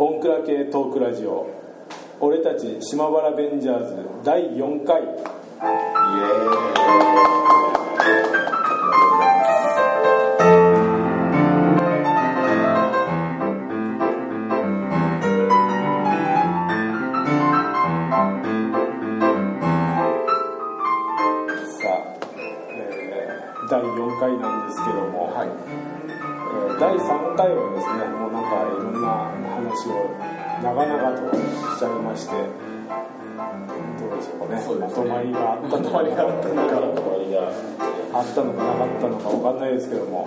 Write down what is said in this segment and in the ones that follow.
ボンクラ系トークラジオ。俺たち島原ベンジャーズ第4回。イエーイ。第3回はですねもうなんかいろんな話を長々としちゃいましてどうでしょうかね。そうですね。まとまりがあったまとまりがあったのかあったのかなかったのか分かんないですけども。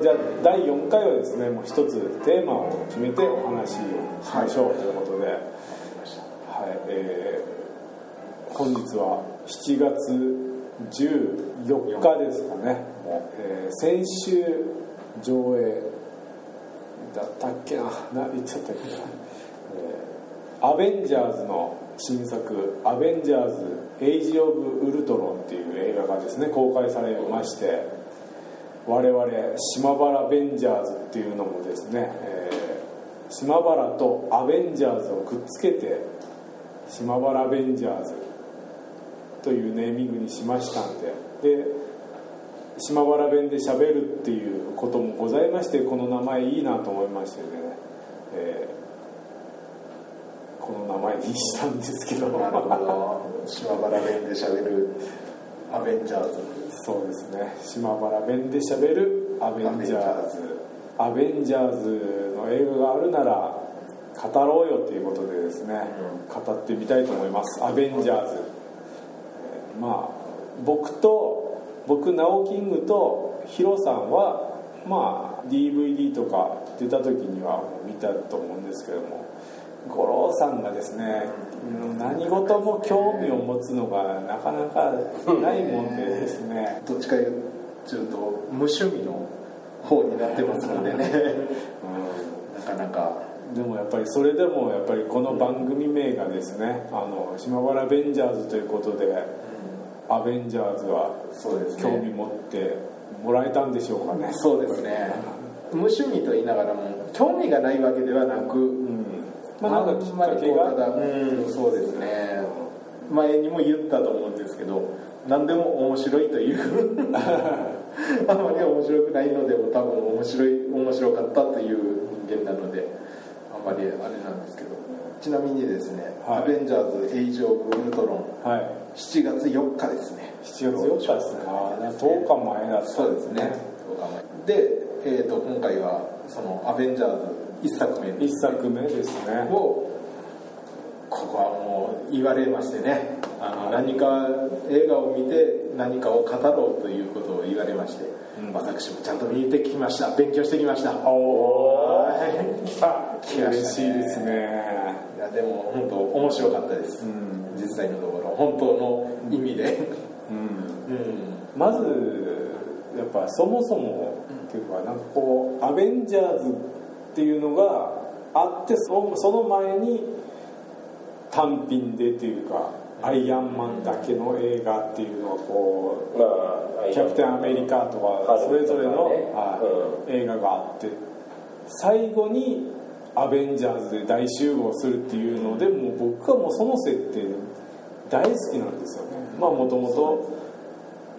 じゃあ第4回はですねもう一つテーマを決めてお話をしましょう。ということで、はい。えー本日は7月14日ですかね、えー先週上映だったっけな？な言っちゃったっけな、えーアベンジャーズの新作「アベンジャーズ・エイジ・オブ・ウルトロン」っていう映画がですね公開されまして我々島原ベンジャーズっていうのもですね、えー島原とアベンジャーズをくっつけて島原ベンジャーズというネーミングにしましたんでで島原弁で喋るっていうこともございましてこの名前いいなと思いましてね、えーこの名前にしたんですけど。なるほど。島原弁で喋るアベンジャーズ。そうですね。島原弁で喋るアベンジャーズ。アベンジャーズの映画があるなら語ろうよということでですね、語ってみたいと思います。アベンジャーズ、えーまあ僕と僕ナオキングとヒロさんはまあ DVD とか出た時には見たと思うんですけども五郎さんがですねうん何事も興味を持つのがなかなかないもんでですね。どっちかいうと無趣味の方になってますのでね。なかなか。でもやっぱりそれでもやっぱりこの番組名がですねあの島原ベンジャーズということでアベンジャーズはそうですね興味持ってもらえたんでしょうかね。そうですね。無趣味と言いながらも興味がないわけではなく、うん。まあなんかきっかけが？ただうんそうですね。前にも言ったと思うんですけど何でも面白いという。あまり面白くないのでも多分面白い面白かったという人間なのであんまりあれなんですけどちなみにですね「はい。アベンジャーズ・エイジ・オブ・ウルトロンはい」7月4日ですね。7月4日ですね。ああ10日前だったそうですね。10日前。で、えー、と今回はその「アベンジャーズ」1作目。1作目ですね。をここはもう言われましてね。あの何か映画を見て何かを語ろうということを言われまして、うん。私もちゃんと見てきました。勉強してきました。おおはい。来ましたね。嬉しいですね。いやでも本当面白かったです、うん。実際のところ。本当の意味で。うん。うん。まずやっぱそもそもっていうかなんかこうアベンジャーズっていうのがあってそその前に単品でっていうかアイアンマンだけの映画っていうのがこまあうキャプテンアメリカとかそれぞれの、はい。映画があって最後にアベンジャーズで大集合するっていうのでもう僕はもうその設定大好きなんですよね。まあもともと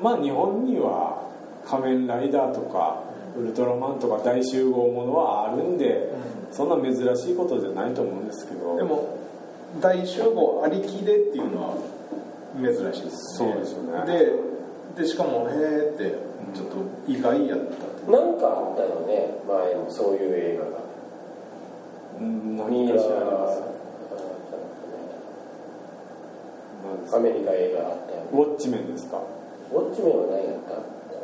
まあ日本には仮面ライダーとかウルトラマンとか大集合ものはあるんで、そんな珍しいことじゃないと思うんですけど。でも大集合ありきでっていうのは珍しいですね。そうですよね。ででしかもへえってちょっと意外やったなんかあったよね前もそういう映画が。うん何ミイラかしらありますアメリカ映画あったウォッチメンですか？ウォッチメンは何やった？ウ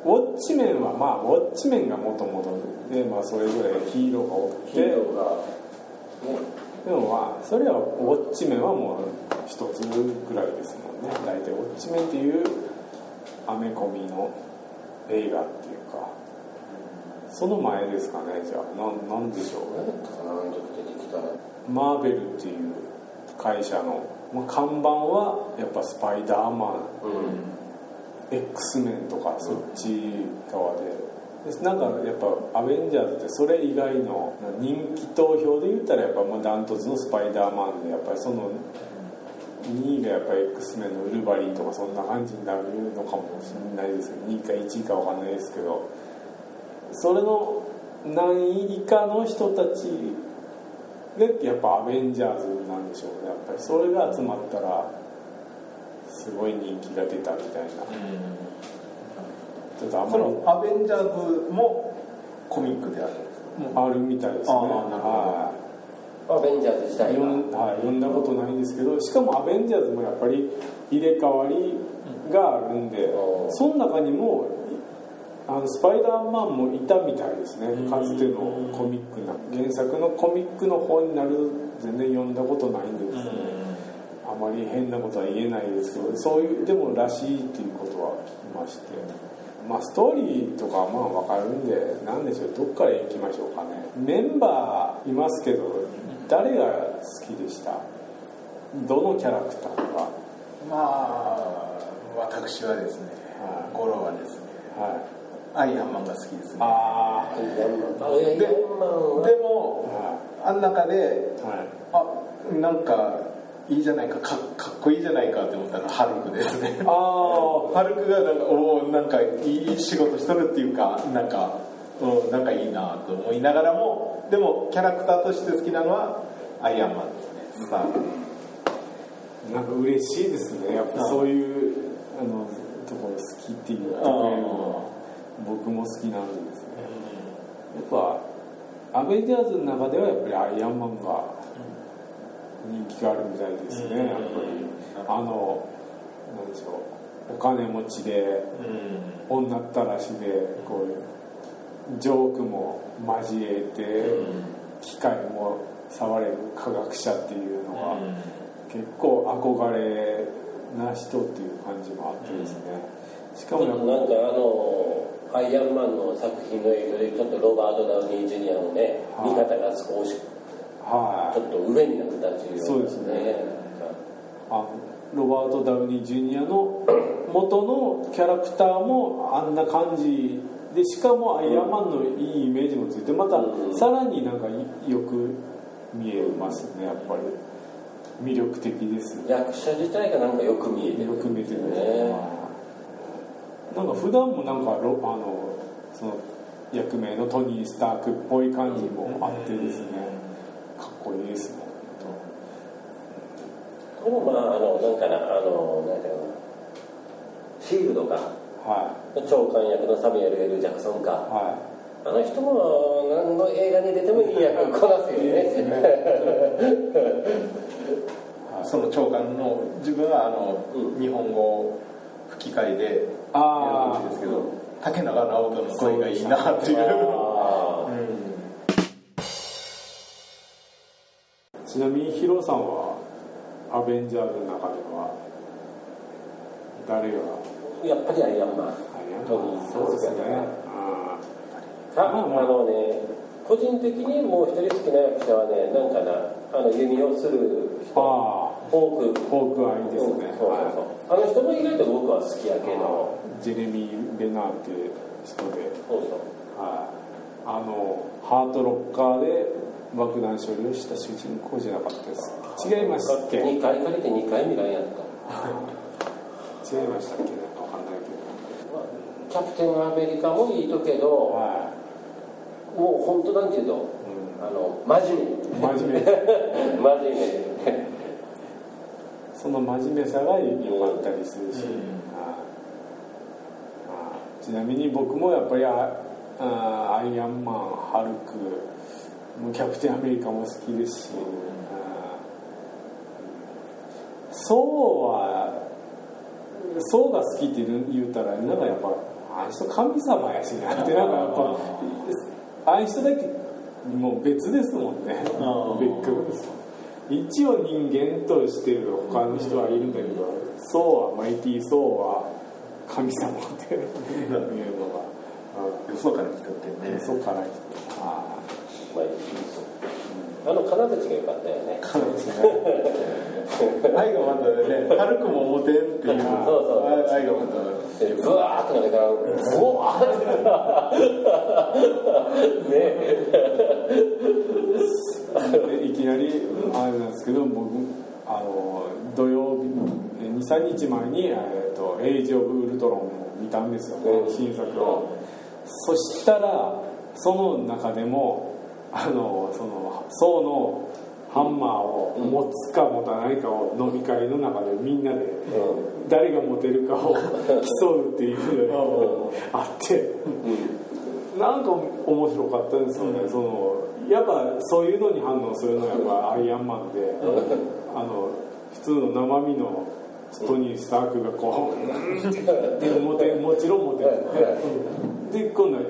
ォッチメンはまあウォッチメンがもともとでまあそれぞれヒーローがおって。ヒーローがね。でもまあそれはウォッチメンはもう一つぐらいですもんね。大体ウォッチメンっていうアメコミの映画っていうかその前ですかねじゃあ。なんなんでしょう。マーベルっていう会社の、まあ、看板はやっぱスパイダーマン。うん。X メンとかそっち側で。でなんかやっぱアベンジャーズってそれ以外の人気投票で言ったらやっぱまあダントツのスパイダーマンでやっぱりその2位がやっぱり X メンのウルヴァリンとかそんな感じになるのかもしれないですけど2位か1位かわかんないですけどそれの何位以下の人たちでやっぱアベンジャーズなんでしょうね。やっぱりそれが集まったらすごい人気が出たみたいな。ちょっとあんまり。アベンジャーズもコミックであるあるみたいですね。はい。アベンジャーズ自体はい、読んだことないんですけどしかもアベンジャーズもやっぱり入れ替わりがあるんで、うん。その中にもあのスパイダーマンもいたみたいですね。かつてのコミックな原作のコミックの方になる全然読んだことないんでですね、あまり変なことは言えないですけどそういうでもらしいっていうことは聞きまして。まあストーリーとかはまあ分かるんで何でしょう。どっから行きましょうかね。メンバーいますけど誰が好きでした？どのキャラクターが？まあ私はですねはい。ゴロはですね。はいアイアンマンが好きですね。あアイアンマンアイアンでであもはあん中でいはい。あなんかいいじゃないかかかっこいいじゃないかって思ったらハルクですね。ああ ハルクがなんかおおなんかいい仕事しとるっていうかなんかうんなんかいいなと思いながらもでもキャラクターとして好きなのはアイアンマンですね。スターなんか嬉しいですね。やっぱそういうあのところ好きって言ってくれるのは僕も好きなんでですね。やっぱアベンジャーズの中ではやっぱりアイアンマンが人気があるみたいですね、うん。やっぱりあの何でしょうお金持ちで女ったらしでこういうジョークも交えて機械も触れる科学者っていうのは結構憧れな人っていう感じもあってですね。しかもなんかあのアイアンマンの作品の影響でちょっとロバート・ダウニー・ジュニアのねはい。見方が少しはい。ちょっと上になったっていうそうですねあロバート・ダウニー・ジュニアの元のキャラクターもあんな感じでしかもアイアンマンのいいイメージもついてまたうん。さらになんかいよく見えますねやっぱり。魅力的ですよ役者自体がなんかよく見えてる。よく見えてるねなんか普段もなんかロあのその役名のトニー・スタークっぽい感じもあってですね。かっこいいですね。でもまああのなんかなあのなんていうのシールドか。は長官役のサミュエル・エル・ジャクソンいか。はあの人も何の映画に出てもいい役をこなすよね。その長官の自分はあの、うん。日本語吹き替えであんですけど竹中直人の声がいいなっていう。あうんあちなみにヒロさんはアベンジャーズの中では誰が？ーやっぱりアイアンマン。そうですねあかあのね個人的にもう一人好きな役者はねなんかなあの弓をするー人。あフォークーフォークアイですね。うんそうそうそうあの人も意外と僕は好きやけどジェレミー・レナーって人で。そうそうはい。あのハート・ロッカーで爆弾処理をした主人公じゃなかったです。違いましたっけ？違い2回借りて2回見らんやった。ましたっけ？なんかわかんないけまあキャプテンアメリカもいいとけどどはもう本当なんていうの？い、うん。あの真面目。真面目。真面目その真面目さが良かったりするし、ちなみに僕もやっぱりああアイアンマンハルクもうキャプテンアメリカも好きですし、あそうはそうが好きって言うたらなんかやっぱあの人神様やしなってなんかやっぱああいう人だけもう別ですもんね。別格です一応人間としてる他の人はいるんだけどそうはマイティー・ソーは神様っていうのがよそから来とってね。嘘から来て。あまあいいそうあの金槌が良か。ったよねそうですね愛がまたねハルクもモテんっていう。そうそう愛愛がまたでブワーってなってから。ブワーってね。で いきなりあれなんですけど僕あの土曜日23日前に「えーとエイジ・オブ・ウルトロン」を見たんですよ、うん。新作を。そしたらその中でもあのその層のハンマーを持つか持たないかを飲み会の中でみんなで誰が持てるかを競うっていうのがあってなんか面白かったですよね、そのやっぱそういうのに反応するのはやっぱアイアンマンで、あの普通の生身のトニー・スタークがこう「うん」ってもてもちろん持てる。で今度は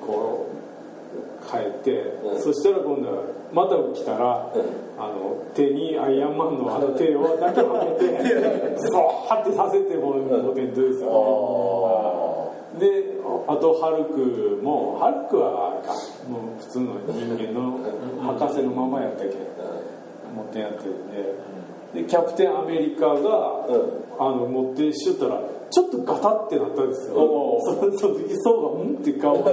こう帰って、うん。そしたら今度はまた来たら、あの手にアイアンマンのあの手をだけはめてゾーってさせても持てんとですよね、であとハルクもハルクはあれかもう普通の人間の博士のままやったけん持ってやってるんで。でキャプテンアメリカが、うん。あの持ってしとったらちょっとガタってなったんですよ。その時そうが「うん?」って顔が。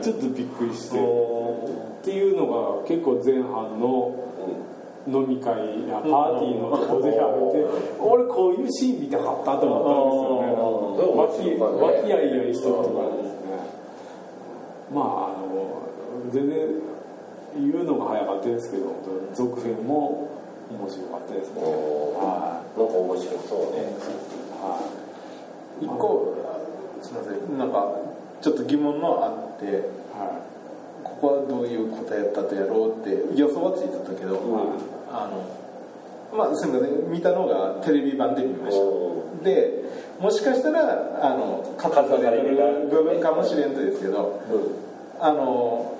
ちょっとびっくりして。っていうのが結構前半の飲み会やパーティーのとこでやめて俺こういうシーン見たかったと思ったんですよ。ね和気あいあいしとるとかですね。まああの全然言うのが早かったですけど続編も面白かったですね。はなんか面白そうね。い。は一個すみません。なんかちょっと疑問のあって。いはいここはどういう答えやったとやろうって予想はついてたけど、あのまあすみません見たのがテレビ版で見ました。う。でもしかしたらあのカットされてる部分かもしれんとですけどあの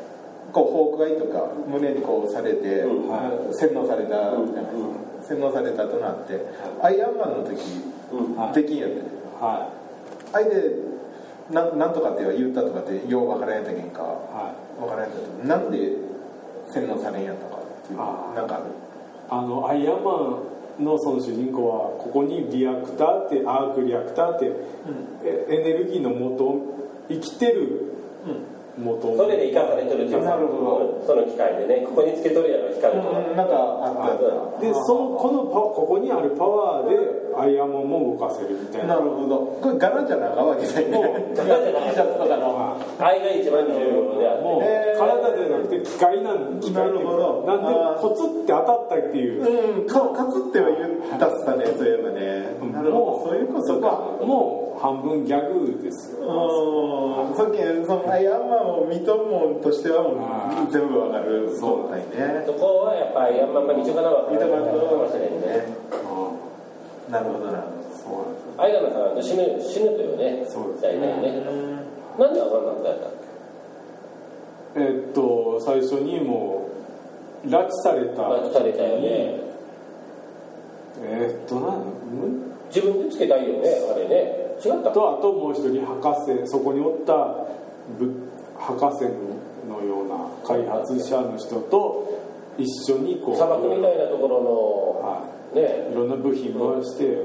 こうフォークアイとか胸にこうされて、うん。はい洗脳されたじゃないですか、洗脳されたとなってアイアンマンの時、うん。はい敵やって。るはあれでななんとかって言ったとかってよう分からんやったけんか。いはい分からんけどなんで洗脳されんやったかっていうなんかある？あのアイアンマンのその主人公はここにリアクターってアークリアクターって、えエネルギーの元生きてる元。それで生かされてるっていうなるほど。その機械でねここにつけとるやろ光るとか。うんなんかあったでそのこのパここにあるパワーでアイアンマンも動かせるみたいな。なるほど。これ柄じゃなかわけないね T シ柄じゃなャツとかの愛が一番重要であってもう体じゃなくて機械なん機械ってなんでコツって当たったっていう。うんかかつっては言ったっすたねそういえばね。なるほど。そういうことか。もう半分ギャグですよ。うんさっきそのアイアンマンを見とるもんとしてはもう全部わかる。そうだね。そこはやっぱりヤンマンが見とかなわかかもしれんねうん。なるほどなるそうアイガナさんは死ぬ死ぬというね。そうですね。なんであかんなんだった？えーっと最初にもう拉致された拉致されたよね。えーっとなん自分でつけたいよねあれね違った？とあともう一人博士そこにおったぶ博士のような開発者の人と一緒にこう砂漠みたいなところはのね。い、いろんな部品回して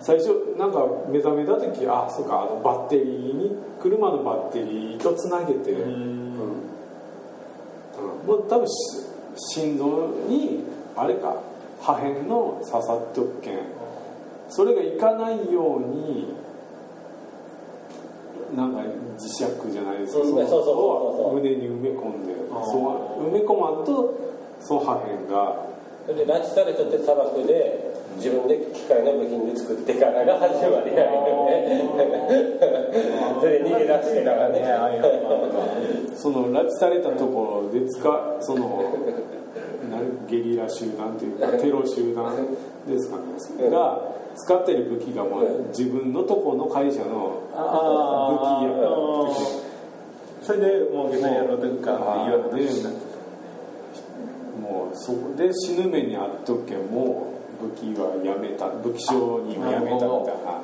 最初なんか目覚めた時あそうかあのバッテリーに車のバッテリーとつなげて、うん。もう多分し心臓にあれか破片の刺さっとっけんそれがいかないようになんか磁石じゃないですか、うんそうそう胸に埋め込んでそう埋め込まんとその破片がそれで拉致されちゃって砂漠で自分で機械の部品で作ってからが 始まりやよね。それ逃げ出してからね。その拉致されたところで使そのゲリラ集団というかテロ集団ですかね。が使ってる武器がもう自分のとこの会社のあ武器や。あそれでもう下手にやろうとかって言われてもうそこで死ぬ目にあっとっけんもう武器はやめた。武器商人はやめたみたいな。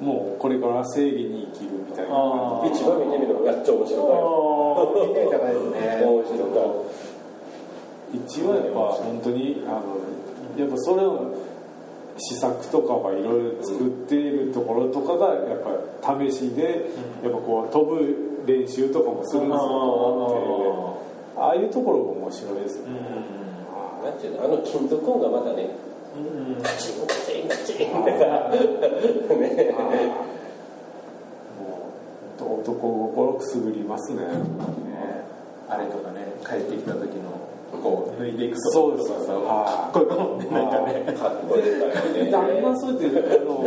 もう。これから正義に生きるみたいな。感じ一番見てみるのがめっちゃ面白ああ見てみたかですね。い面白か一はやっぱ本当にあのやっぱそれを試作とかはいろいろ作っているところとかがやっぱ試しでやっぱこう飛ぶ練習とかもするんですよああいうところが面白いですよね、なんていうのあの金属音がまたねカチンカチンカチンってさね。もう男心くすぐりますね。あれとかね帰ってきた時のこう脱いでいくとそうですとかさはこれもねなんかね。あんなそうやってあの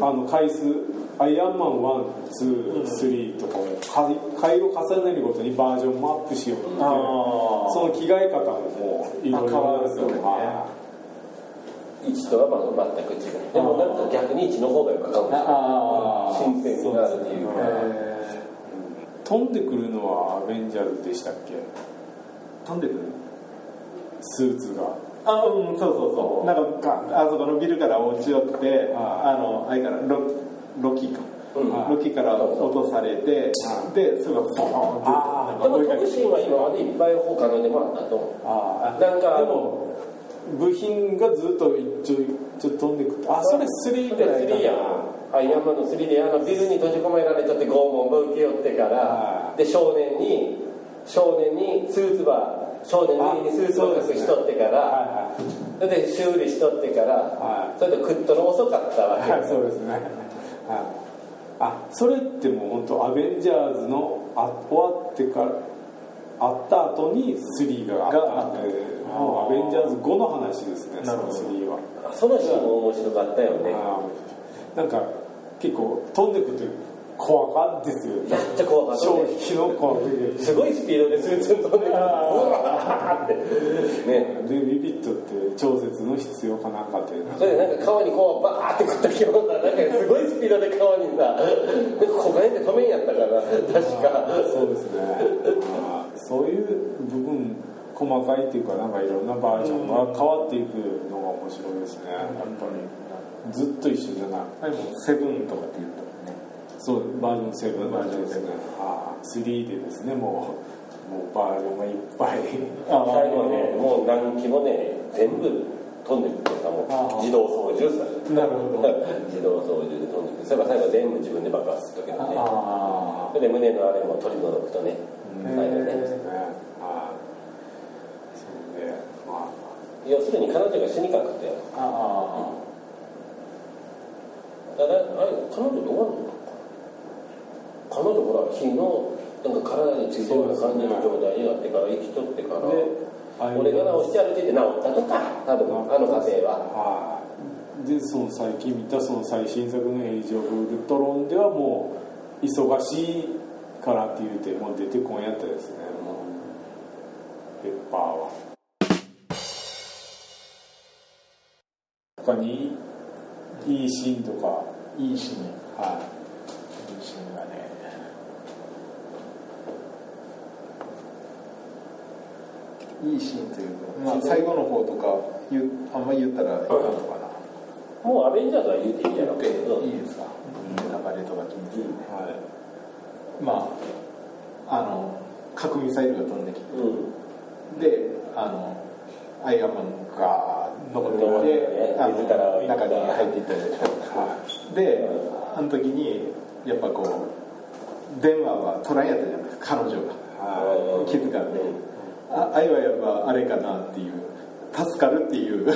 あの回数アイアンマン123とかも回回を重ねるごとにバージョンもアップしようってその着替え方ももういろいろあ変わるんですよね。は1とはまあ全く違う。でもなんか逆に1の方がよくかああ新鮮になるっていうか。飛んでくるのはアベンジャーズでしたっけ？ー飛んでくるスーツが。あうんそうそうそう。なんかあそこのビルから落ちよってああのあれからロロキか。うん。ロキから落とされてでそれがボーンって。あでも飛ぶシーンは今までいっぱい他のでもあったと。思うあなんかでも部品がずっと一応ちょっと飛んでくるあそれ3ぐらいか。な3や。アイアンマンの3であのビルに閉じ込められちゃって拷問を受け負ってから。はで少年に少年にスーツは少年にスーツを隠しとってからはそれで修理しとってからはい。それで食っとの遅かったわけいはい、はい、そうですね、はい、あそれってもう本当アベンジャーズのあ終わってからあった後に3があったんでもうアベンジャーズ5の話ですねその3は。そのシーンも面白かったよね。なんか結構飛んでくると怖かったですよめっちゃ怖かったの怖すごいスピードでスーツに飛んでくるって。ねでビビットって調節の必要かなんかってそれでなんか川にこうバーって食った気もさなんかすごいスピードで川にさなんかこがで止めんやったから確か。そうですねそういう部分細かいっていうかなんかいろんなバージョンが変わっていくのが面白いですね、やっぱりずっと一緒じゃないあれもセブンとかって言ったもんねそうバー。ジョン7バージョンです。ねああ3でですねもうもうバージョンがいっぱい最後はねもう何機もね全部飛んでくるさもう自動操縦さなるほど自動操縦で飛んでくるそれから最後全部自分で爆発する時のね。あそれで胸のあれも取り除くとねうん最後ね要するに彼女が死にかかったよあだあれ彼女どうなの？彼女ほら火のなんか体についてるような感じの状態になってから生きとってから俺が治してやるって言って治ったとか多分あの家庭は。はい。でその最近見たその最新作の「エイジ・オブ・ウルトロン」ではもう忙しいからって言うてもう出てこんやったですね。もうペッパーは。他にいいシーンとか？いいシーン。はいいシーンがねいいシーンというか、まあ、最後の方とかあんまり言ったらいいのかな。もうアベンジャーズは言うていいんやろいいですか？ネタバレとか気にせずねはい。まああの核ミサイルが飛んできて。うん。であのアイアンマンが残ってい残ってあの中に入っていったでしょはであの時にやっぱこう電話は取らんやったじゃないですか。彼女が。気づかんであ愛はやっぱあれかなっていう。助かるっていう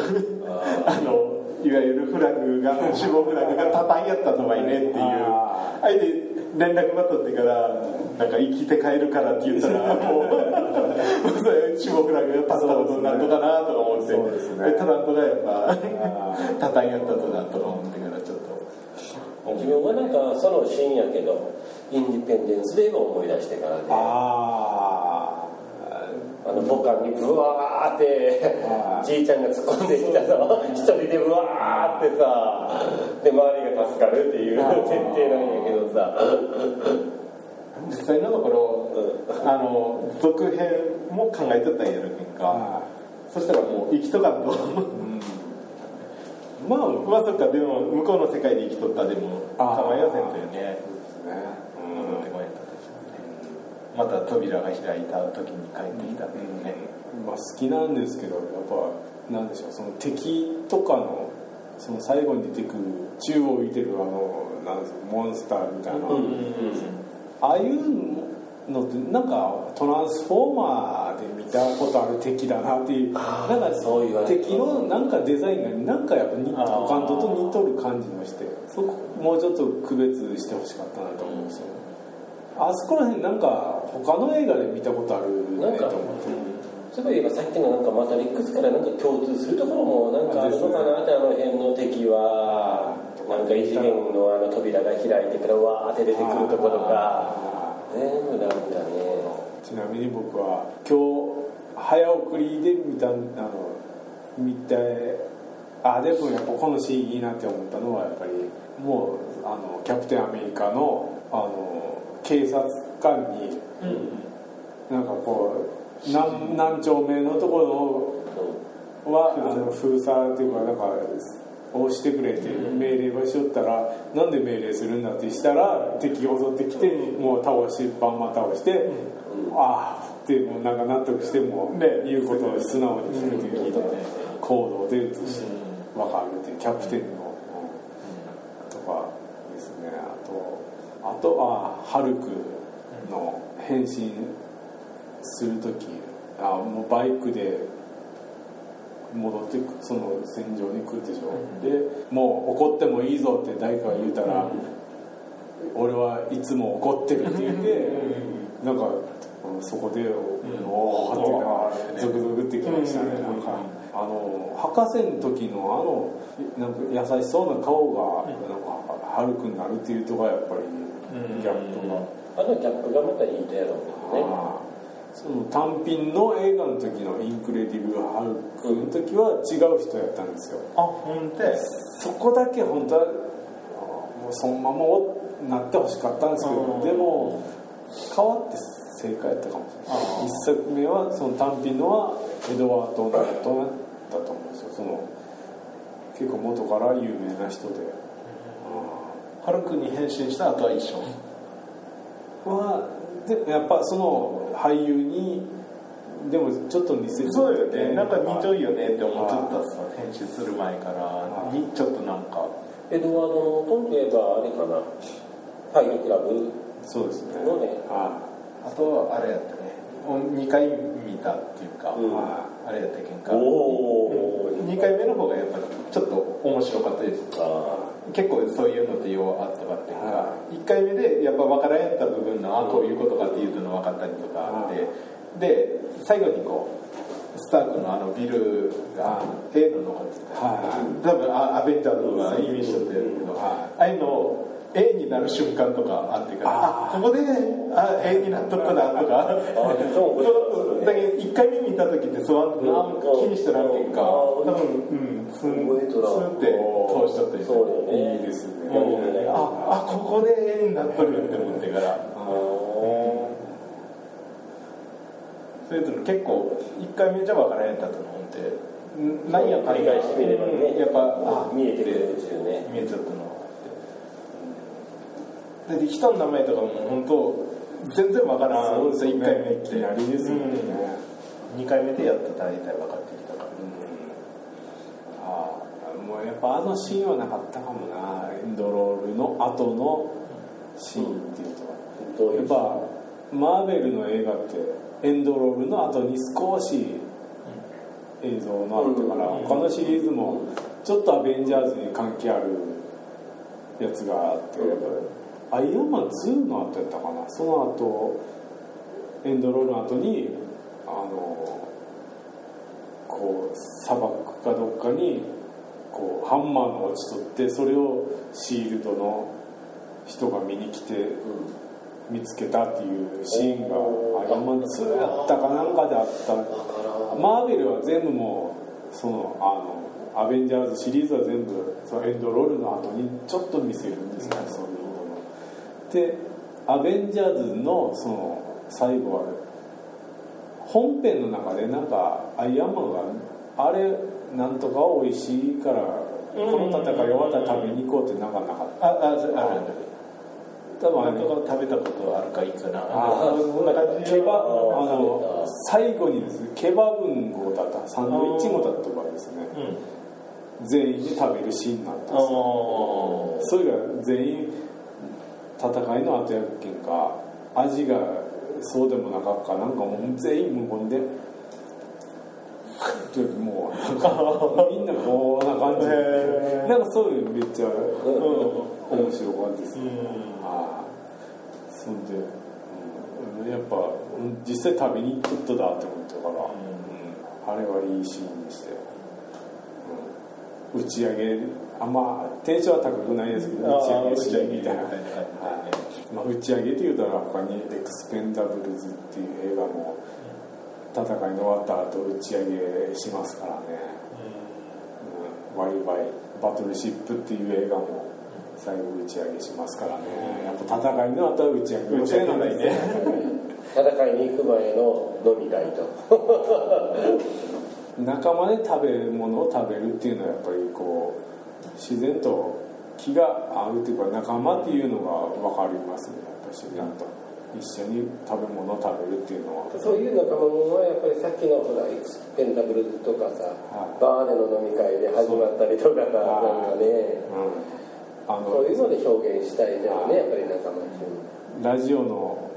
あのいわゆるフラグが死亡フラグが多々やったのはいねっていう。ああれで連絡が取ってからなんか生きて帰るからって言ったらもうそれ死亡フラグが立ったことになるのかなとか思って。そうですね。タラントがやっぱあ多々やったとかとか思ってからちょっと。自分はなんかそのシーンやけどインディペンデンス・デーを思い出してからね。ああの母艦にブワーってはい。じいちゃんが突っ込んできたの。一人でブワーってさで周りが助かるっていう設定なんやけどさ。実際のところあの続編も考えてたんやるけんか。あそしたらもう生きとかんと。うん。まあまあそっかでも向こうの世界で生きとったでも構いませんというねそうですね戻ってこいやったでしょうねまた扉が開いた時に帰ってきたんだよね、うまあ、好きなんですけどやっぱなんでしょうその敵とかのその最後に出てくる宙を浮いてるあのなんモンスターみたいな、ああいうのってなんかトランスフォーマーで見たことある敵だなっていう。なんかそう言われる敵のなんかデザインがなんかやっぱ他のと似とる感じがしてそこもうちょっと区別してほしかったなと思うんですよねあそこら辺なんか他の映画で見たことあるなんかねと思ってそういえばさっきのなんかマトリックスからなんか共通するところもなんかあるのかなってあの辺の敵はなんか異次元のあの扉が開いてからわーって出てくるところが全部なんかね。ちなみに僕は今日早送りで見たあの見てあでもやっぱこのシーンいいなって思ったのはやっぱりもうあのキャプテンアメリカのあの警察官になんかこう何何丁目のところはあの封鎖っていうかなんかをしてくれって命令ばしよったらなんで命令するんだってしたら敵が襲ってきてもう倒してバンバン倒してああってもうなんか納得しても言うことを素直に聞くという行動で分かるっていうキャプテンのとかですね。あとあとはハルクの変身する時あもうバイクで戻ってくその戦場に来るでしょ、でもう怒ってもいいぞって誰かが言うたら、俺はいつも怒ってるって言って、なんかそこで、おおってゾクゾクってきましたね、なんかあの博士の時のあのなんか優しそうな顔が、なんかハルクになるっていうとこがやっぱりギャップが。あのギャップがまたいいとやろうけどね。その単品の映画の時の「インクレディブル・ハルク」の時は違う人やったんですよ。あほんでそこだけ本当はもうそのままなってほしかったんですけうんどでも変わって正解やったかもしれない。一作目はその単品のはエドワード・ナルトンだったと思うんですよ。その結構元から有名な人でハルクに変身した後は一緒。はでやっぱその俳優にでもちょっと似せてそうよね。なんか似といよねって思っちゃったはさ変身する前から。はいにちょっとなんかエドワード・ノートンといえばあれかな。ファイトクラブ。そうですね。のね。はあとあれやったね。2回見たっていうか、うん。はあれやったけんか。おお2回目の方がやっぱりちょっと面白かったです。あ結構そういうのってようあったかっていうか、は1回目でやっぱ分からんやった部分のあこういうことかっていうの分かったりとかあって、で最後にこうスタークのあのビルが A の残ってた、は多分あアベンジャーズがイメージしとったやるけど、はああいうのを A になる瞬間とかあってからあここであ A になっとったなとか。あそうそうだけど1回目見た時ってそうあん気にしてらんけんかあ多分うん。スン覚えとらんスンって通しちゃったりする。そうだよね。いいですねうん。ああここで A になっとるって思ってから。それとも結構1回目じゃ分からへんかったと思って。んなんやかん繰り返してみればねやっぱあ見えてくるんですよね。見えちゃったのだって人の名前とかも本当全然分からん。ね。1回目ってですよね。2回目でやっと大体分かってきたから。ああもうやっぱあのシーンはなかったかもな。エンドロールの後のシーンっていうと。やっぱマーベルの映画ってエンドロールの後に少し映像のあってからうん。他のシリーズもちょっとアベンジャーズに関係あるやつがあってアイアンマン2の後やったかな。その後エンドロールの後にあのこう砂漠かどっかにこうハンマーが落ちとってそれをシールドの人が見に来て見つけたっていうシーンがアイアンマン2やったかなんかであった。マーベルは全部もうそのあのアベンジャーズシリーズは全部そのエンドロールの後にちょっと見せるんですよね、そういうのでアベンジャーズのその最後は本編の中でなんかアイアンマンがあれなんとか美味しいからこの戦い終わったら食べに行こうってなんかなかった。ああある多分あれ。なんか食べたことあるかいいかな。あなケバあの最後にですねケバブン号だったサンドイッチ号だった場合ですね。うん。全員で食べるシーンになったんあですそれが全員戦いの後やっけんか味がそうでもなかっかなんかもう全員無言でというもうみんなこうな感じなんかそういうのめっちゃうん。面白かったですうねん。ああそんで、うん、やっぱうん実際食べに行くことだって思ったから、うん。あれはいいシーンでしたよ、うん、打ち上げあんまテンションは高くないですけどあ打ち上ーげみたいな。まあ、打ち上げっていうたら他に「エクスペンダブルズ」っていう映画も戦いの終わった後打ち上げしますからね、うん、ワイワイバトルシップっていう映画も最後打ち上げしますからね。やっぱ戦いの後は打ち上げ打ち上げないね。戦いに行く前の飲み会と 仲間で食べ物を食べるっていうのはやっぱりこう自然と気が合うっていうか仲間っていうのが分かりますね。やっぱり自然と一緒に食べ物を食べるっていうのは。そういう仲間もんはやっぱりさっきのほらエクスペンダブルズとかさ、はい。バーでの飲み会で始まったりとかさなんかね。う。ん。あのそういうので表現したいじゃんねやっぱり仲間中ラジオの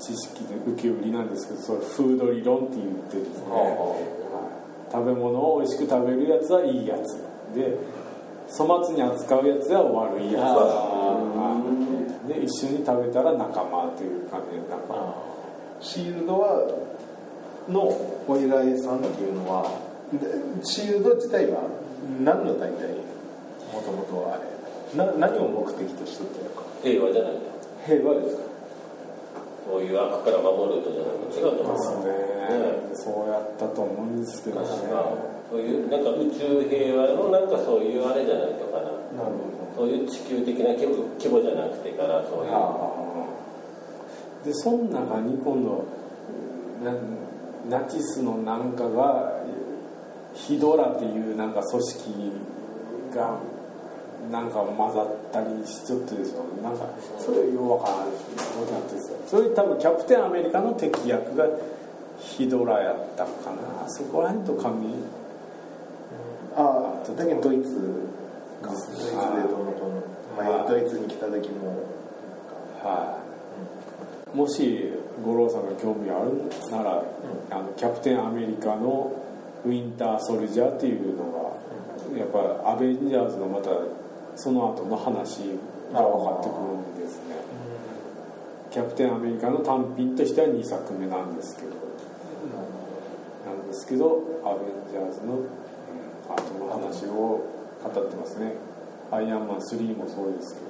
知識で受け売りなんですけどそれフード理論って言ってですね、はい食べ物を美味しく食べるやつはいいやつで粗末に扱うやつは悪いやつはいで一緒に食べたら仲間っていう感じでシールドはのお偉いさんっていうのはでシールド自体は何の大体？もともとはあれ。な何を目的としてっていうのか？平和じゃないと平和ですか？そういう悪から守るとじゃない。と違うと思ですうね。そうやったと思うんですけどね。そういうなんか宇宙平和のなんかそういうあれじゃないのかな。なるそういう地球的な規模規模じゃなくてからそういう。でその中に今度ナナチスのなんかがヒドラっていうなんか組織がなんか混ざったりしちゃってでしょなんかそれようわからないことなんですよそれ多分キャプテンアメリカの敵役がヒドラやったかな。そこら辺と紙ああだけどドイツがドイツでどうのの。前ドイツに来た時もはい、もし五郎さんが興味あるなら、あのキャプテンアメリカのウィンターソルジャーっていうのがやっぱアベンジャーズのまたその後の話が分かってくるんですね。キャプテンアメリカの単品としては2作目なんですけど。なんですけどアベンジャーズの、うん、後の話を語ってますね。アイアンマン3もそうですけ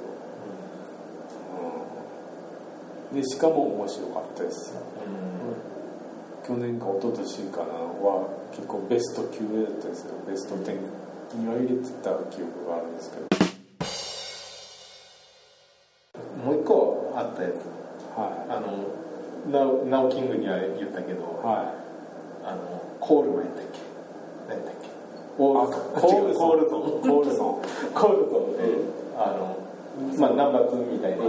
ど。でしかも面白かったです。去年か一昨年かなは結構ベスト9だったですよベスト10には入れてた記憶があるんですけどったやつ。はあのナオキングには言ったけどい。はあのコールマンやったっけ？何やったっけ？コールソン。コールソン。コールソン。コールソンってあのまあナンバー2みたいな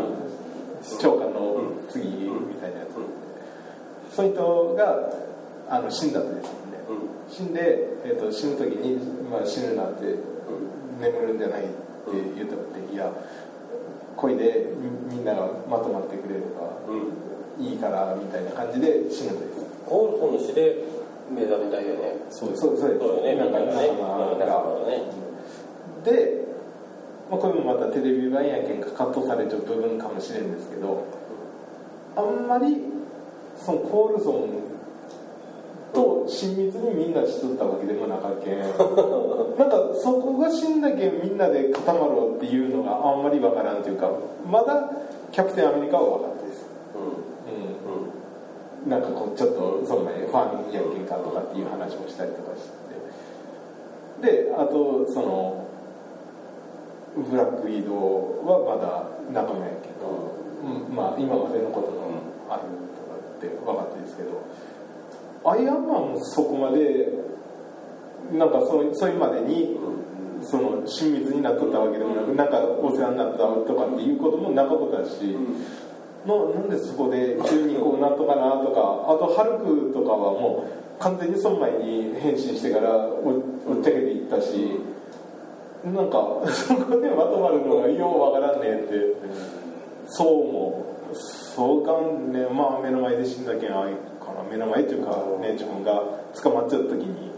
長官の次みたいなやつ。そい人があの死んだとで。すよね死んで、えー、と死ぬ時に、まあ、死ぬなって眠るんじゃないって言ったっていや恋でみみんながまとまってくれればいいからみたいな感じで死ぬとです。コールソンの死で目覚めたいよね。そうです。そうそうですそうで、まあ、これもまたテレビ版やけんかカットされちゃう部分かもしれんですけどあんまりそのコールソンと親密にみんなしとったわけでもなかっけん。なんかそこが死んだけんみんなで固まろうっていうのがあんまりわからんというかまだキャプテンアメリカは分かったです、うん、なんかこうちょっとその前ファンやけんかとかっていう話もしたりとかして。であとそのブラック移動はまだ仲間やけど、うん、まあ今までのことがあるとかって分かってるんですけどアイアンマンもそこまでなんかそうそういうまでにその親密になっとったわけでもなくなん。かお世話になったとかっていうこともなかったし、のなんでそこで急にこうなんとかなとかあとハルクとかはもう完全に孫前に変身してからおおっちゃけていったしなんかそこでまとまるのがようわからんねんって。そうもそうかんねまあ目の前で死んだけんあいかな目の前っていうかね自分が捕まっちゃった時に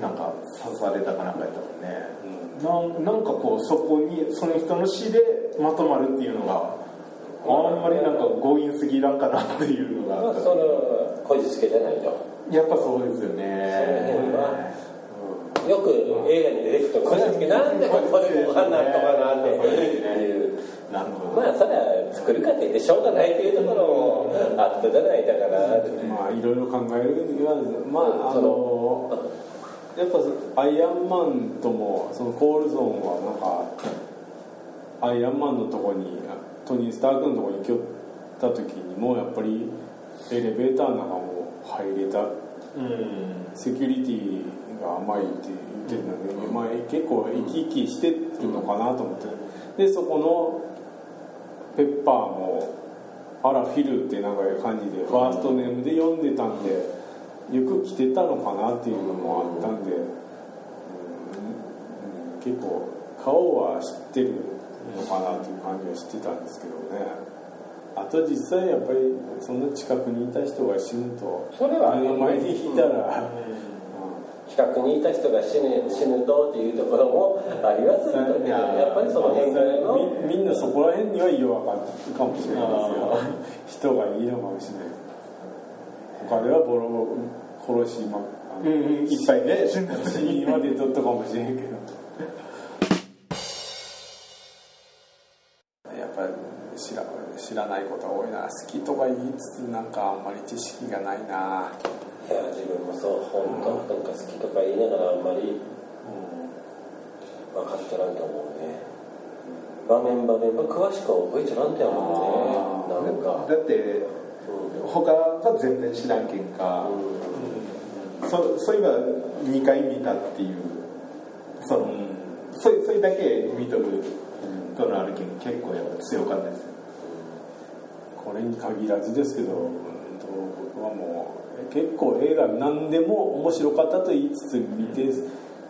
なんか刺されたかなんかやったもんね、なん。なんかこうそこにその人の死でまとまるっていうのがあんまりなんか強引すぎらんかなっていうのがまあそのこじつけじゃないと。やっぱそうですよそのね辺は。よく映画に出てくるとこじつけなんでこれこうなんとかなっていうなるほどまあそれは作るかって言ってしょうがないというところもあったじゃないだから。まあいろいろ考える時はまああのやっぱアイアンマンともそのコールゾーンはなんかアイアンマンのとこにトニー・スタークのとこに行きよった時にもやっぱりエレベーターの中も入れた。うん。セキュリティが甘いって言ってるので、まあ、結構生き生きしてるのかなと思って。でそこのペッパーもアラフィルってなんかいう感じでファーストネームで読んでたんでよく来てたのかなっていうのもあったんで、結構顔は知ってるのかなっていう感じはしてたんですけどね。あと実際やっぱりそんな近くにいた人が死ぬとそれは目の前にいたら、近くにいた人が死ぬ死ぬとっていうところもあります。けどねやっぱりその辺からの。みみんなそこら辺には弱かったかもしれないですよ。人がいいのかもしれない他ではボロボロ殺しまあのうんうんいっぱいね死にまでとったかもしれんけど。やっぱり知ら知らないことが多いな。好きとか言いつつなんかあんまり知識がないな。いや自分もそう本当なんか好きとか言いながらあんまり分かっちゃらんと思うね。場面場面ば詳しくは覚えちゃらんとやもんねなんか。だって他は全然知らんけんか、そそういえば2回見たっていうその、それそれだけ見とるとのあるけん結構やっぱ強かったです。よこれに限らずですけど、うんと僕はもう結構映画何でも面白かったと言いつつ見て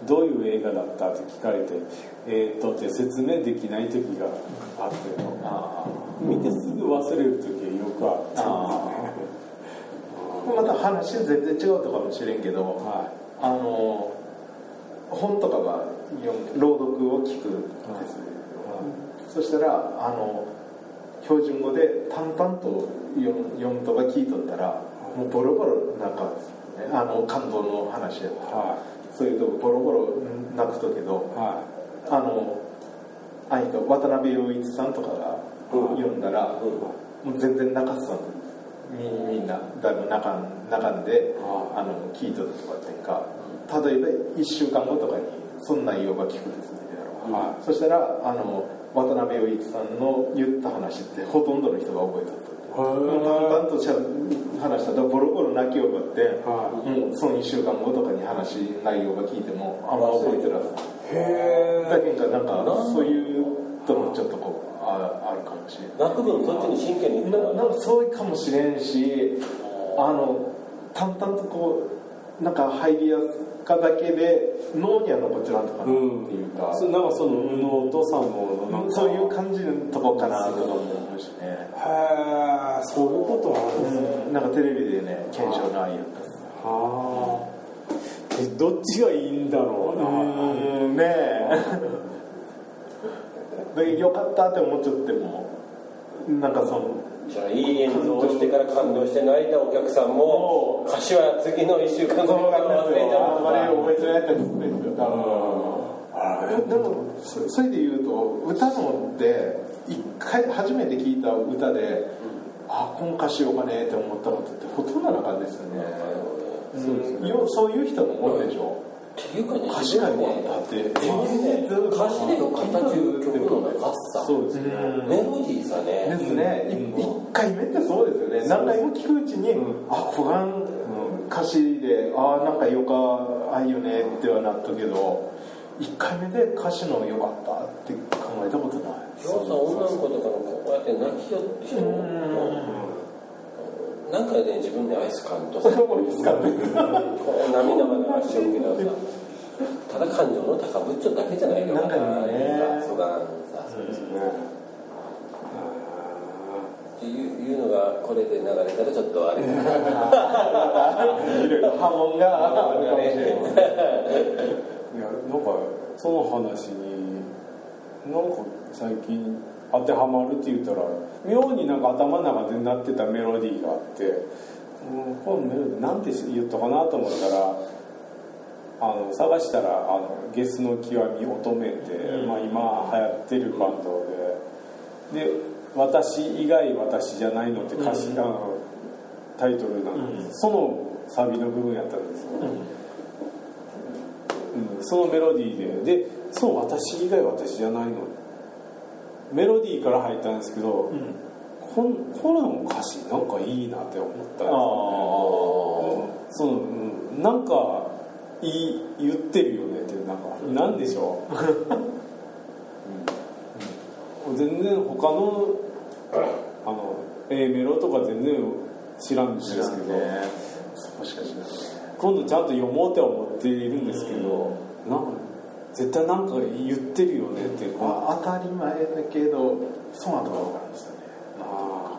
どういう映画だったって聞かれてえー、っとって説明できない時があってあ見てすぐ忘れる時はよくあったんですね。また話全然違うとかもしれんけどはあの本とかは読む朗読を聞くんですよ、そしたらあの標準語で淡々と読むとか聞いとったらもうボロボロなんかですよね。あの関東の話やったら。はそういうとこボロボロ泣くとけどい。はあのあいと渡辺陽一さんとかが読んだら、もう全然泣かすみみんなだいぶ泣かん泣かんでああの聞いとるとかっていうか例えば1週間後とかにそんな内容が聞くですねはそしたらあの渡辺陽一さんの言った話ってほとんどの人が覚えとった淡々としゃ話したらボロボロ泣きよかって、はもうその1週間後とかに話内容が聞いてもあんま覚えてなかったへだけどなんかそういうともちょっとこうああるかもしれない泣く分そっちに真剣にななんかそうかもしれんしあの淡々とこうなんか入りやすかだけで脳には残っちゃらんとかなっていうか、そなんかその右脳と左脳のそういう感じのとこかなとか思うしね、へえそういうことあるんですね。うん、なんかテレビでね検証のああいうやったはあ。えどっちがいいんだろうな。うんねえ。でよかったって思っちゃってもなんかそのじゃあいい演奏をしてから感動して泣いたお客さんも歌詞は次の1週間後忘れちゃうとあんまりか覚えてないったりするんですよ多分。でもそそれで言うと歌ので一回初めて聞いた歌で、あこの歌詞よかねって思ったことってほとんどなかったですよね、そうですね。よそういう人もおるでしょ、っていうかね。歌詞がよかったってえー歌詞でよかった。っていう曲の長さそうですね。メロディーさね。ですね、い一回目ってそうですよね、何回も聞くうちに、あこがん歌詞でああなんかよかあいよねってはなったけど1回目で歌詞のよかったって考えたことない。今日さ女の子とかのこうやって泣きよってなんかね自分でアイス感とさこう涙が流しようけどさただ感情の高ぶっちょだけじゃないのかななんかね。そうださそうですねっていういうのがこれで流れたらちょっとあれかな。いろいろ波紋があるかもしれない。いやなんかその話になんか最近当てはまるって言ったら妙になんか頭の中で鳴ってたメロディーがあって、うん、このメロディーなんて言ったかなと思ったらあの探したらあの「ゲスの極み乙女」って、まあ、今流行ってるバンドでで「私以外私じゃないの」って歌詞、あのタイトルなんです、そのサビの部分やったんですよ、うん、そのメロディーで。でそう私以外私じゃないのメロディーから入ったんですけど、こんこれの歌詞なんかいいなって思ったんですよ、ね、その、うん、なんかいい言ってるよねってなんか、なんでしょう、うん、全然他のあの A メロとか全然知らんですけど、そこしかし今度ちゃんと読もうって思っているんですけど、なんか絶対なんか言ってるよねってこのあ当たり前だけどそうなところがあるんですよね。あ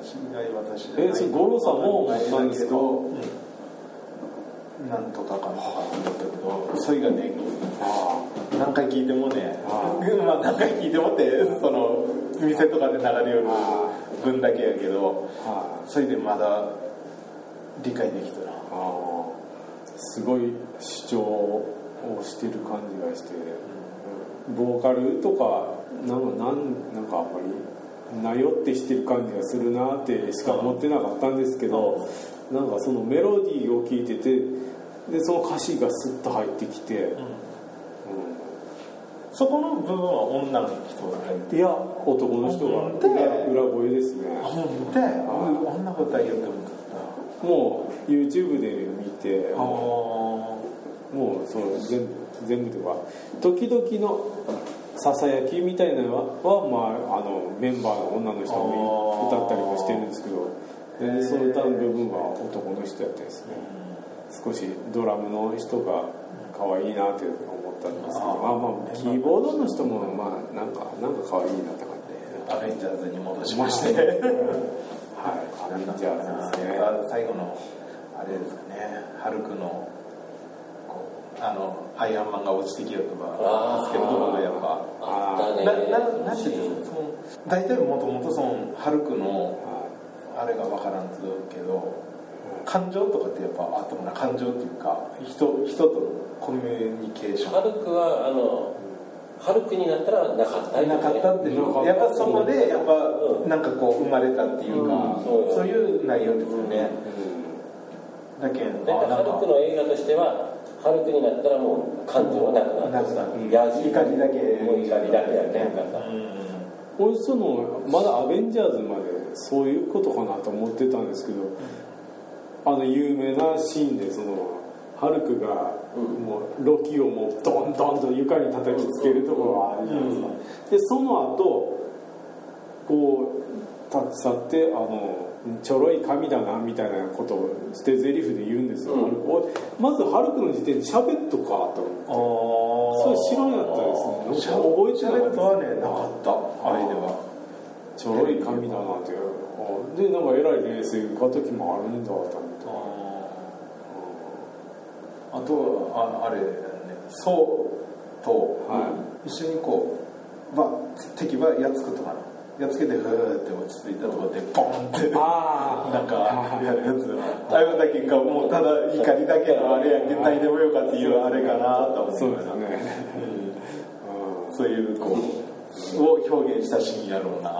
私以外私えそれ五郎さんもなんですけどなんとかかんとか思ったけどそれがねあ何回聞いてもねあ まあ何回聞いてもってその店とかで流れるような分だけやけどはそれでまだ理解できたなあすごい主張をしてる感じがして、ボーカルとかなんかなんなんかあんまりなよってしてる感じがするなってしか思ってなかったんですけど、なんかそのメロディーを聴いててでその歌詞がスッと入ってきて、うん。そこの部分は女の人が入っていや男の人がで裏裏声ですね。で女の子だ思った。もう YouTube で見てあもうその全部全部というか時々のささやきみたいなのはは、まあ、あのメンバーの女の人も歌ったりもしてるんですけど全然その歌の部分は男の人やったですね少しドラムの人が可愛いなって思ったんですけどまあまあキーボードの人もまあなんかなんか可愛いなって感じで。アベンジャーズに戻しまして。はいアベンジャーズですね。あ最後のあれですかね。ハルクのあのアイアンマンが落ちてきよとか助けるところがやっぱ。あったね。なななん大体もともとそのハルクのはあれが分からんとけど感情とかってやっぱあってもな感情っていうか人人とコミュニケーション。ハルクはあのハルクになったらなかったなかったってやっぱそこでやっぱうん。なんかこう生まれたっていうか、うんそういう内容ですよね、いだけんだか。らハルクの映画としてはハルクになったらもう感情はなくなってさなくなるヤジ怒りだけもう怒りだけやねんからさ俺そのまだアベンジャーズまでそういうことかなと思ってたんですけど、あの有名なシーンでそのハルクがうん。もうロキをもうドンドンと床に叩きつけるところがあるじゃないですか、でその後こう立ち去ってあのちょろい神だなみたいなことを捨て台詞で言うんですよ、うん。まずハルクの時点で喋っとかと思ってあそれ知らんやったですね。しゃ覚えてなかった。喋るとはねなかったあれでは。ちょろい神だなっていう。あでなんかえらい冷静な時もあるんだと思って。あとはああれだよね。ソウとは一緒にこうば敵はやっつくとかなやっつけてふーって落ち着いたところでボンってあなんかやるやつあれだけがもうただ怒りだけのあれやけん何でもよかっていうあれかなと思って。そうですね。うんそういうこうを表現したシーンやろうな。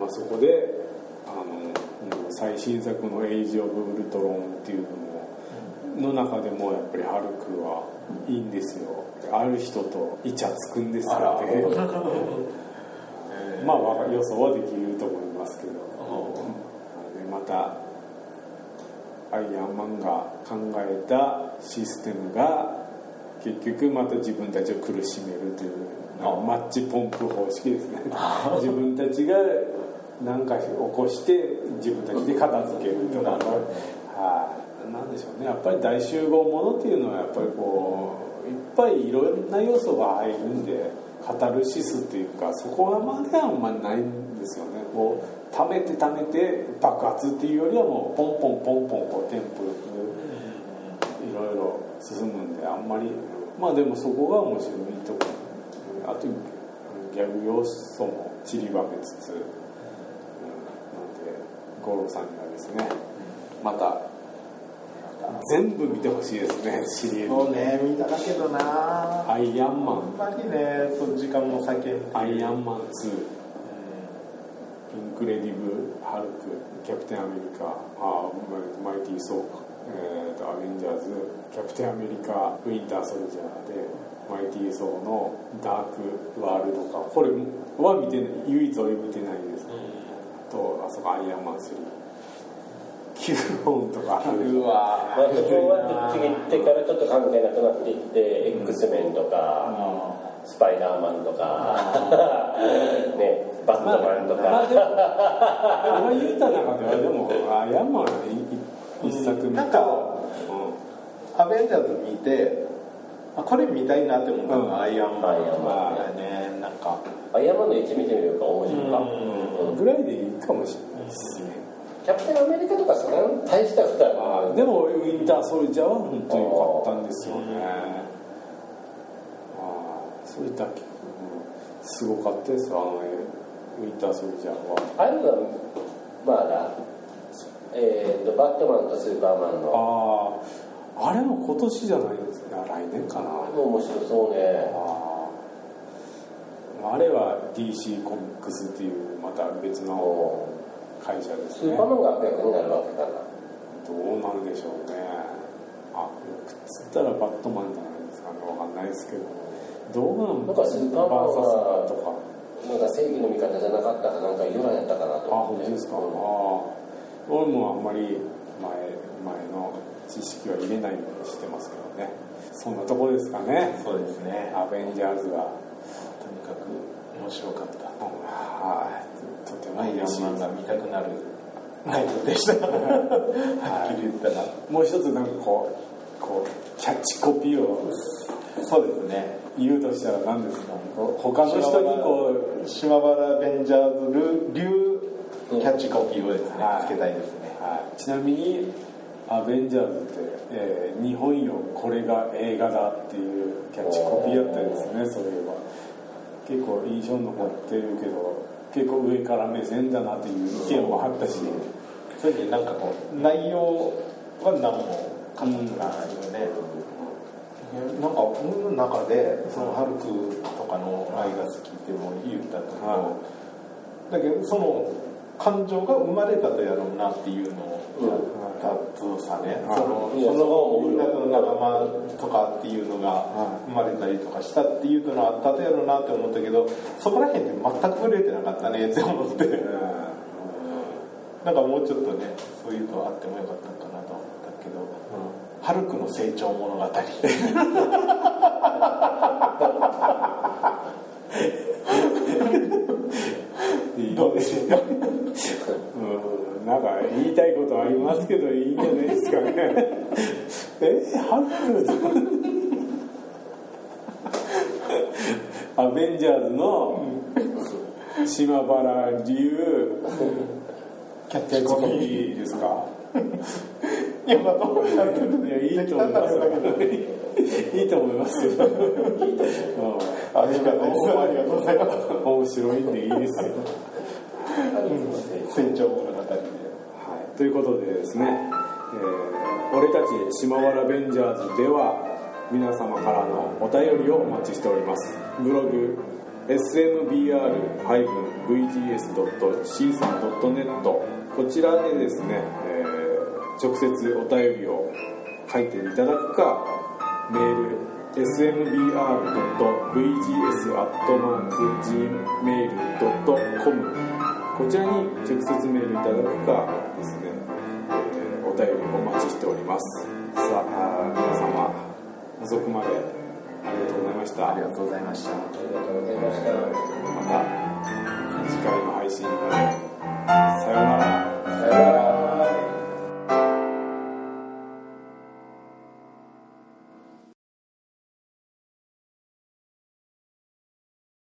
まあそこであの最新作の「エイジ・オブ・ウルトロン」っていうのもの中でもやっぱりハルクはいいんですよ。ある人とイチャつくんですよあら。ってまあ予想はできると思いますけど。でまたアイアンマンが考えたシステムが結局また自分たちを苦しめるというマッチポンプ方式ですね。自分たちが何か起こして自分たちで片付けるとか。はい。なんでしょうね。やっぱり大集合ものっていうのはやっぱりこういっぱいいろんな要素が入るんでカタルシスっていうかそこはまではあんまりないんですよね。こう溜めて溜めて爆発っていうよりはもうポンポンポンポンこうテンポよくいろいろ進むんであんまりまあでもそこが面白いとこあとギャグ要素も散りばめつつ、うん、なので五郎さんにはですねまた全部見てほしいですね。シリーズ。そうね見ただけどな。アイアンマン。あんまりねその時間も割けんアイアンマン2インクレディブ・ハルクキャプテンアメリカあマイティー・ソー、えーと、アベンジャーズキャプテンアメリカウィンター・ソルジャーでマイティー・ソーのダーク・ワールドかこれは見てない唯一俺見てないです、うん、とあそこアイアンマン3 9本とか。うわまあ、不調はってってからちょっと関係なくなっていって、うん、X メンとか、うん、スパイダーマンとか、ね、バットマンとか、まあ、でも今言った中ではでもアイアンマンは一作目。なんか、うん、アベンジャーズ見てあこれ見たいなって思ったのが、アイアンマンだね。なんか。アイアンマンの1見てみるか面白いか、ぐらいでいいかもしれないですねキャプテンアメリカとかそれは大したことはでもウィンターソルジャーは本当に良かったんですよね。ああそういったすごかったですあのウィンターソルジャーは。あれはまだえーと、バットマンとスーパーマンの。あああれも今年じゃないですね。来年かな。面白そうね。ああれは DC コミックスっていうまた別の会社ですね。スーパーマンが悪役になるわけかなどうなんでしょうね。あくっつったらバットマンじゃないですかね。わかんないですけど。どうなんなんかスーパーマンはとか。なんか正義の味方じゃなかったかなんか由来やったかなと思ってあ本当ですか、うん、あ俺もあんまり前前の知識は入れないようにしてますけどね。そんなとこですかね。そうですね。アベンジャーズが。とにかく面白かった、はいとても嬉しいが見たくなる。内容でした。はっきり言ったら。もう一つなんかこうこうキャッチコピーを。そうですね言うとしたら何ですか？他の人にこう島原ベンジャーズ流キャッチコピーをですね、はい、つけたいですね、はい、ちなみにアベンジャーズって、えー、日本よこれが映画だっていうキャッチコピーやったりですねそれは結構印象残ってるけど結構上から目線だなっていう意見もあったしそれでなんかこう内容は何も書かないよね、うん、なんか僕の中でそのハルクとかの愛が好きっても言ったけど、はい、だけどその感情が生まれたとやろうなっていうのをやったとさね、そのそのみんなとの仲間とかっていうのが生まれたりとかしたっていうのはあったとやろうなって思ったけどそこら辺って全く触れてなかったねって思って、なんかもうちょっとねそういうのあってもよかったかなと思ったけど、ハルクの成長物語。どうでしょう？か うんなんか言いたいことありますけどいいんじゃないですかね。えハル アベンジャーズの島原流キャッチコピーですか？いやまあどうやっていやいいと思いますいいと思いますよ。ありがとうございます。面白いんでいいですよ。成長物語で、はい、ということでですね、えー、俺たち島原ベンジャーズでは皆様からのお便りをお待ちしております。ブログ smbr-vgs.c3.net こちらでですね、えー、直接お便りを書いていただくかメール smbr.vgs.gmail.com こちらに直接メールいただくかですね、えー、お便りお待ちしております。さあ皆様遅くまでありがとうございました。ありがとうございました。ありがとうございました。また次回の配信で。さようなら。さようなら。